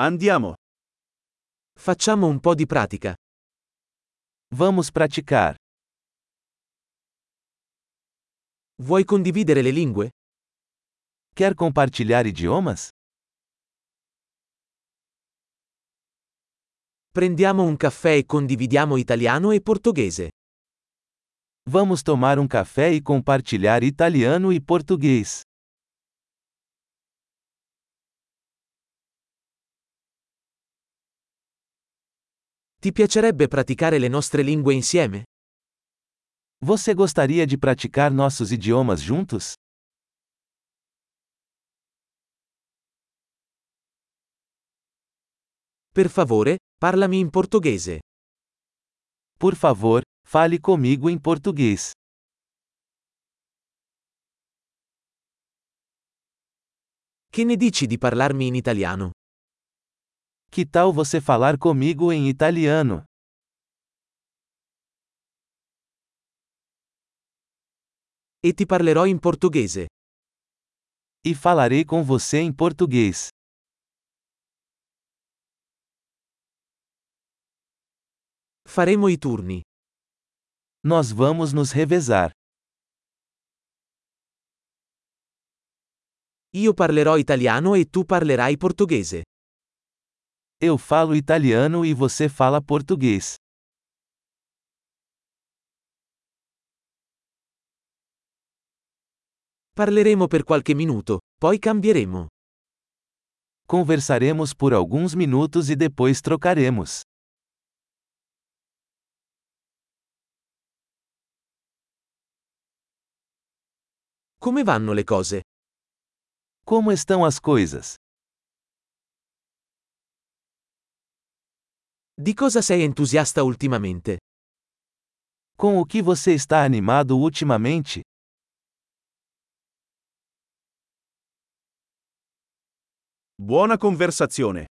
Andiamo. Facciamo un po' di pratica. Vamos praticar. Vuoi condividere le lingue? Quer compartilhar idiomas? Prendiamo un caffè e condividiamo italiano e portoghese. Vamos tomar um café e compartilhar italiano e português. Ti piacerebbe praticare le nostre lingue insieme? Você gostaria de praticar nossos idiomas juntos? Per favore, parlami in portoghese. Por favor, fale comigo em português. Che ne dici di parlarmi in italiano? Que tal você falar comigo em italiano? E ti parlerò in portoghese. E falarei com você em português. Faremo i turni. Nós vamos nos revezar. Io parlerò italiano e tu parlerai portoghese. Eu falo italiano e você fala português. Parleremo per qualche minuto, poi cambieremo. Conversaremos por alguns minutos e depois trocaremos. Come vanno le cose? Como estão as coisas? Di cosa sei entusiasta ultimamente? Com o que você está animado ultimamente? Buona conversazione.